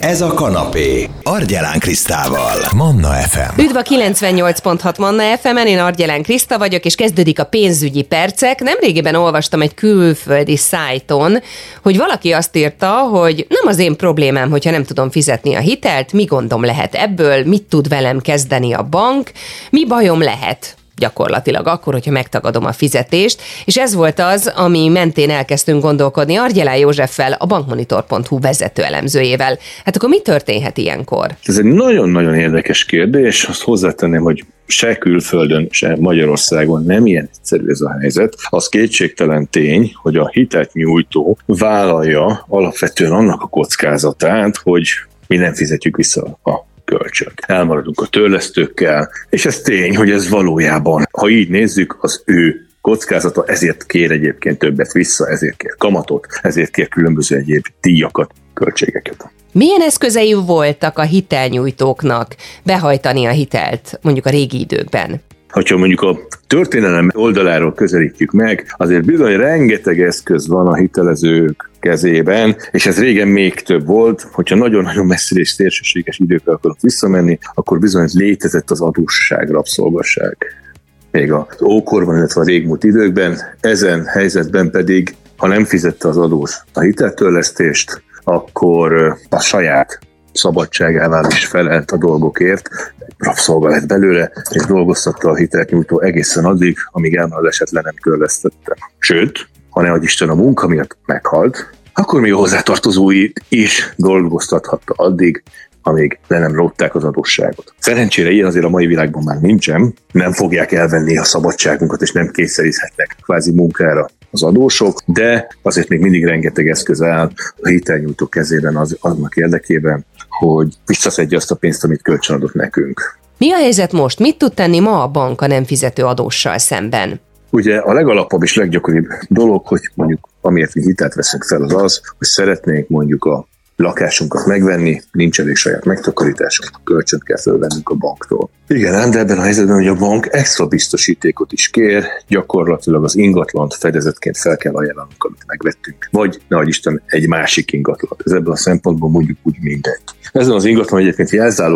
Ez a kanapé. Argyelán Krisztával. Manna FM. Üdv a 98.6 Manna FM-en, én Argyelán Kriszta vagyok, és kezdődik a pénzügyi percek. Nemrégiben olvastam egy külföldi szájton, hogy valaki azt írta, hogy nem az én problémám, hogyha nem tudom fizetni a hitelt, mi gondom lehet ebből, mit tud velem kezdeni a bank, mi bajom lehet gyakorlatilag akkor, hogyha megtagadom a fizetést, és ez volt az, ami mentén elkezdtünk gondolkodni Argyelá Józseffel, a bankmonitor.hu vezető elemzőjével. Hát akkor mi történhet ilyenkor? Ez egy nagyon-nagyon érdekes kérdés, azt hozzátenném, hogy se külföldön, se Magyarországon nem ilyen egyszerű ez a helyzet. Az kétségtelen tény, hogy a hitelt nyújtó vállalja alapvetően annak a kockázatát, hogy mi nem fizetjük vissza a kölcsön. Elmaradunk a törlesztőkkel, és ez tény, hogy ez valójában, ha így nézzük, az ő kockázata, ezért kér egyébként többet vissza, ezért kér kamatot, ezért kér különböző egyéb díjakat, költségeket. Milyen eszközei voltak a hitelnyújtóknak behajtani a hitelt, mondjuk a régi időkben? Hogyha mondjuk a történelem oldaláról közelítjük meg, azért bizony rengeteg eszköz van a hitelezők kezében, és ez régen még több volt, hogyha nagyon-nagyon messzire és szélsőséges időkre akarok visszamenni, akkor bizony létezett az adósság, rabszolgasság. Még az ókorban, illetve a régmúlt időkben, ezen helyzetben pedig, ha nem fizette az adós a hiteltörlesztést, akkor a saját szabadságával is felelt a dolgokért, rabszolga lett belőle, és dolgoztatta a hitelt nyújtó egészen addig, amíg elmarad esetleg nem körlesztette. Sőt, ha ne Isten a munka miatt meghalt, akkor még a hozzátartozóit is dolgoztathatta addig, amíg le nem rótták az adósságot. Szerencsére ilyen azért a mai világban már nincsen, nem fogják elvenni a szabadságunkat, és nem kényszeríthetnek kvázi munkára az adósok, de azért még mindig rengeteg eszköz áll a hitelnyújtó kezében az, annak érdekében, hogy visszaszedje azt a pénzt, amit kölcsönadott nekünk. Mi a helyzet most? Mit tud tenni ma a bank a nem fizető adóssal szemben? Ugye a legalapabb és leggyakoribb dolog, hogy mondjuk amiért mi hitelt veszünk fel, az az, hogy szeretnénk mondjuk a lakásunkat megvenni, nincs elég saját megtakarításunk, kölcsönt kell fölvennünk a banktól. Igen, de ebben a helyzetben, hogy a bank extra biztosítékot is kér, gyakorlatilag az ingatlant fedezetként fel kell ajánlanunk, amit megvettünk. Vagy, nagy Isten, egy másik ingatlan. Ez ebből a szempontból mondjuk úgy mindegy. Ezen az ingatlan egyébként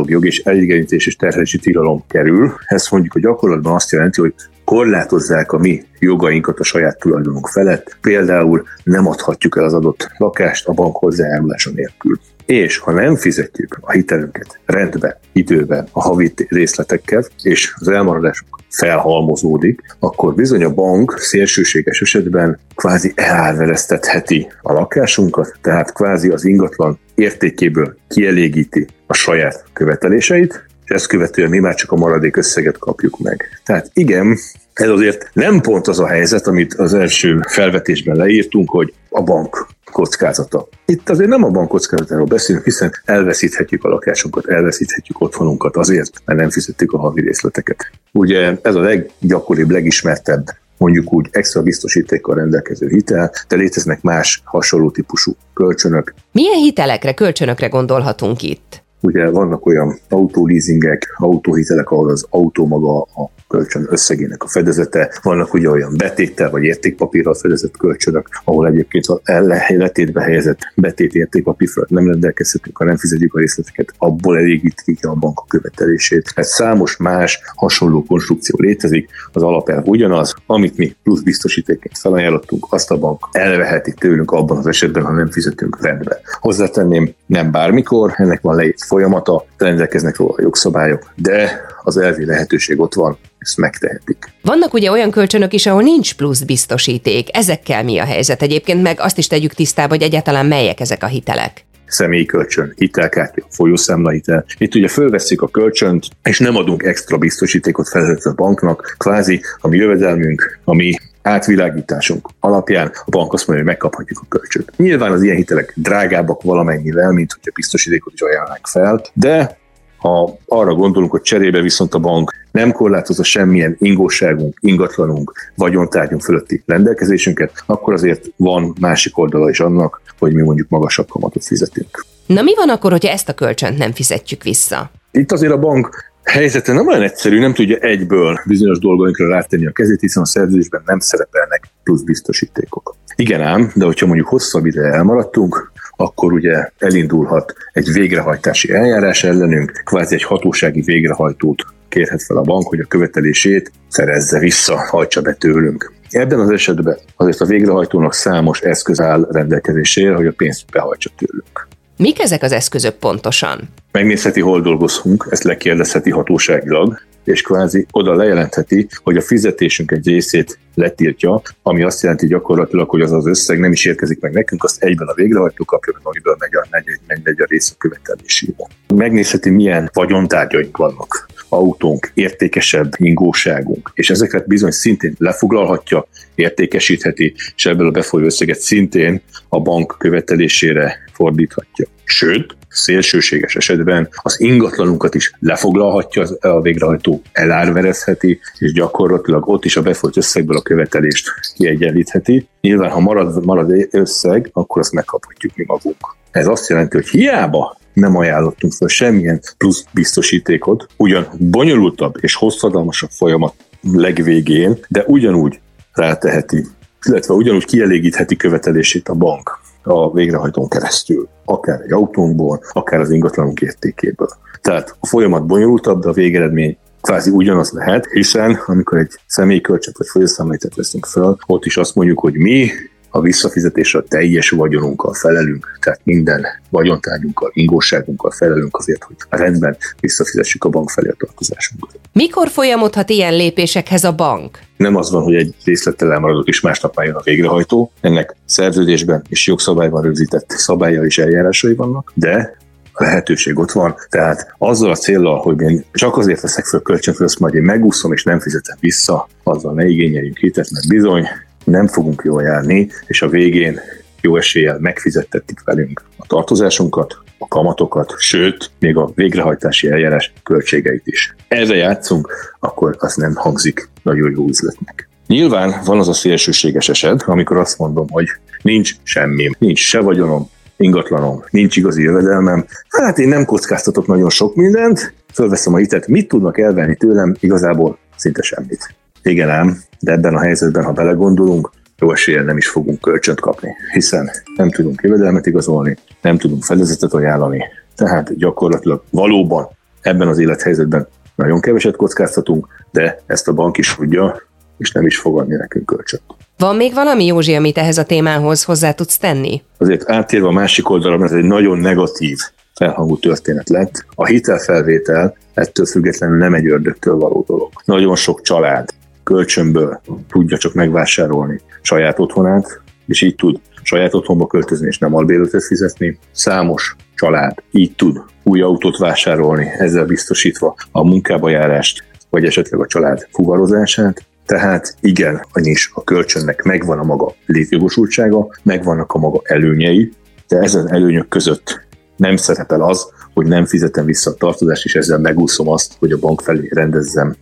jog és eligenítés és terhelési tilalom kerül. Ez mondjuk a gyakorlatban azt jelenti, hogy korlátozzák a mi jogainkat a saját tulajdonunk felett, például nem adhatjuk el az adott lakást a bank hozzájárulása nélkül. És ha nem fizetjük a hitelünket rendbe, időben, a havi részletekkel, és az elmaradásunk felhalmozódik, akkor bizony a bank szélsőséges esetben kvázi elárvereztetheti a lakásunkat, tehát kvázi az ingatlan értékéből kielégíti a saját követeléseit, és ezt követően mi már csak a maradék összeget kapjuk meg. Tehát igen, ez azért nem pont az a helyzet, amit az első felvetésben leírtunk, hogy a bank kockázata. Itt azért nem a bank kockázatáról beszélünk, hiszen elveszíthetjük a lakásunkat, elveszíthetjük otthonunkat azért, mert nem fizettük a havi részleteket. Ugye ez a leggyakoribb, legismertebb mondjuk úgy extra biztosítékkal rendelkező hitel, de léteznek más hasonló típusú kölcsönök. Milyen hitelekre, kölcsönökre gondolhatunk itt? Ugye vannak olyan autóleasingek, autóhitelek, ahol az autó maga a kölcsön összegének a fedezete. Vannak ugye olyan betéttel vagy értékpapírral fedezett kölcsönök, ahol egyébként az letétbe helyezett betét értékpapír nem rendelkezhetünk, ha nem fizetjük a részleteket, abból elégítik ki a bank a követelését. Ez számos más hasonló konstrukció létezik, az alapelv ugyanaz, amit mi plusz biztosítéként felajánlottunk, azt a bank elveheti tőlünk abban az esetben, ha nem fizetünk rendbe. Hozzátenném, nem bármikor, ennek van leírt folyamata, rendelkeznek róla a jogszabályok, de az elvi lehetőség ott van, ezt megtehetik. Vannak ugye olyan kölcsönök is, ahol nincs plusz biztosíték. Ezekkel mi a helyzet egyébként, meg azt is tegyük tisztába, hogy egyáltalán melyek ezek a hitelek személyi kölcsön, hitelkártya, folyószámlahitel. Itt ugye fölveszik a kölcsönt, és nem adunk extra biztosítékot felhető a banknak, kvázi a mi jövedelmünk, a mi átvilágításunk alapján a bank azt mondja, hogy megkaphatjuk a kölcsönt. Nyilván az ilyen hitelek drágábbak valamennyivel, mint hogyha biztosítékot is ajánlnak fel, de ha arra gondolunk, hogy cserébe viszont a bank nem korlátozza semmilyen ingóságunk, ingatlanunk, vagyontárgyunk fölötti rendelkezésünket, akkor azért van másik oldala is annak, hogy mi mondjuk magasabb kamatot fizetünk. Na mi van akkor, hogyha ezt a kölcsönt nem fizetjük vissza? Itt azért a bank helyzete nem olyan egyszerű, nem tudja egyből bizonyos dolgainkra rátenni a kezét, hiszen a szerződésben nem szerepelnek plusz biztosítékok. Igen ám, de hogyha mondjuk hosszabb ide elmaradtunk, akkor ugye elindulhat egy végrehajtási eljárás ellenünk, kvázi egy hatósági végrehajtót kérhet fel a bank, hogy a követelését szerezze vissza, hajtsa be tőlünk. Ebben az esetben azért a végrehajtónak számos eszköz áll rendelkezésére, hogy a pénzt behajtsa tőlünk. Mik ezek az eszközök pontosan? Megnézheti, hol dolgozunk, ezt lekérdezheti hatóságilag, és kvázi oda lejelentheti, hogy a fizetésünk egy részét letiltja, ami azt jelenti gyakorlatilag, hogy az az összeg nem is érkezik meg nekünk, azt egyben a végrehajtó kapja, amiből megy a, megy, megy, a rész a követelésébe. Megnézheti, milyen vagyontárgyaink vannak autónk, értékesebb ingóságunk, és ezeket bizony szintén lefoglalhatja, értékesítheti, és ebből a befolyó összeget szintén a bank követelésére fordíthatja. Sőt, szélsőséges esetben az ingatlanunkat is lefoglalhatja a végrehajtó, elárverezheti, és gyakorlatilag ott is a befolyt összegből a követelést kiegyenlítheti. Nyilván, ha marad, marad összeg, akkor azt megkaphatjuk mi magunk. Ez azt jelenti, hogy hiába nem ajánlottunk fel semmilyen plusz biztosítékot, ugyan bonyolultabb és hosszadalmasabb folyamat legvégén, de ugyanúgy ráteheti, illetve ugyanúgy kielégítheti követelését a bank a végrehajtón keresztül, akár egy autónkból, akár az ingatlanunk értékéből. Tehát a folyamat bonyolultabb, de a végeredmény kvázi ugyanaz lehet, hiszen amikor egy személyi költséget vagy folyószámlát veszünk föl, ott is azt mondjuk, hogy mi a visszafizetésre a teljes vagyonunkkal felelünk, tehát minden vagyontárgyunkkal, ingóságunkkal felelünk azért, hogy a rendben visszafizessük a bank felé a tartozásunkat. Mikor folyamodhat ilyen lépésekhez a bank? Nem az van, hogy egy részlettel elmaradott és másnap már jön a végrehajtó. Ennek szerződésben és jogszabályban rögzített szabálya és eljárásai vannak, de a lehetőség ott van, tehát azzal a célral, hogy én csak azért veszek föl kölcsön, hogy azt majd én megúszom és nem fizetem vissza, azzal ne igényeljünk hitet, mert bizony nem fogunk jól járni, és a végén jó eséllyel megfizettetik velünk a tartozásunkat, a kamatokat, sőt, még a végrehajtási eljárás költségeit is. Erre játszunk, akkor az nem hangzik nagyon jó üzletnek. Nyilván van az a szélsőséges eset, amikor azt mondom, hogy nincs semmi, nincs se vagyonom, ingatlanom, nincs igazi jövedelmem, hát én nem kockáztatok nagyon sok mindent, fölveszem a hitet, mit tudnak elvenni tőlem, igazából szinte semmit. Igen ám, de ebben a helyzetben, ha belegondolunk, jó eséllyel nem is fogunk kölcsönt kapni, hiszen nem tudunk jövedelmet igazolni, nem tudunk fedezetet ajánlani, tehát gyakorlatilag valóban ebben az élethelyzetben nagyon keveset kockáztatunk, de ezt a bank is tudja, és nem is fog adni nekünk kölcsönt. Van még valami, Józsi, amit ehhez a témához hozzá tudsz tenni? Azért áttérve a másik oldalra, ez egy nagyon negatív felhangú történet lett. A hitelfelvétel ettől függetlenül nem egy ördögtől való dolog. Nagyon sok család kölcsönből tudja csak megvásárolni saját otthonát, és így tud saját otthonba költözni, és nem albérletet fizetni. Számos család így tud új autót vásárolni, ezzel biztosítva a munkába járást, vagy esetleg a család fuvarozását. Tehát igen, is a kölcsönnek megvan a maga létjogosultsága, megvannak a maga előnyei, de ezen előnyök között nem szerepel az, hogy nem fizetem vissza a tartozást, és ezzel megúszom azt, hogy a bank felé rendezzem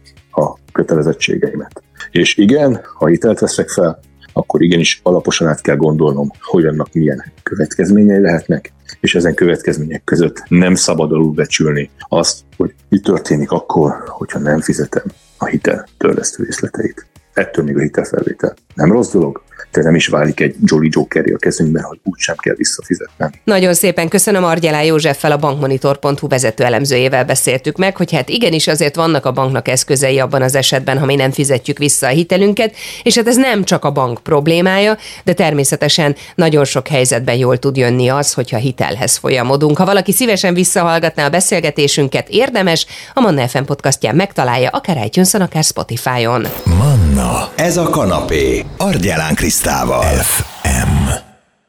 kötelezettségeimet. És igen, ha hitelt veszek fel, akkor igenis alaposan át kell gondolnom, hogy annak milyen következményei lehetnek, és ezen következmények között nem szabad alulbecsülni azt, hogy mi történik akkor, hogyha nem fizetem a hitel törlesztő részleteit. Ettől még a hitelfelvétel nem rossz dolog, de nem is válik egy Jolly Joker a kezünkben, hogy úgysem kell visszafizetnem. Nagyon szépen köszönöm Argyelá Józseffel, a bankmonitor.hu vezető elemzőjével beszéltük meg, hogy hát igenis azért vannak a banknak eszközei abban az esetben, ha mi nem fizetjük vissza a hitelünket, és hát ez nem csak a bank problémája, de természetesen nagyon sok helyzetben jól tud jönni az, hogyha hitelhez folyamodunk. Ha valaki szívesen visszahallgatná a beszélgetésünket, érdemes, a Manna FM podcastján megtalálja, akár itunes akár Spotify-on. Manna, ez a kanapé, Argyelán Krisztával. FM.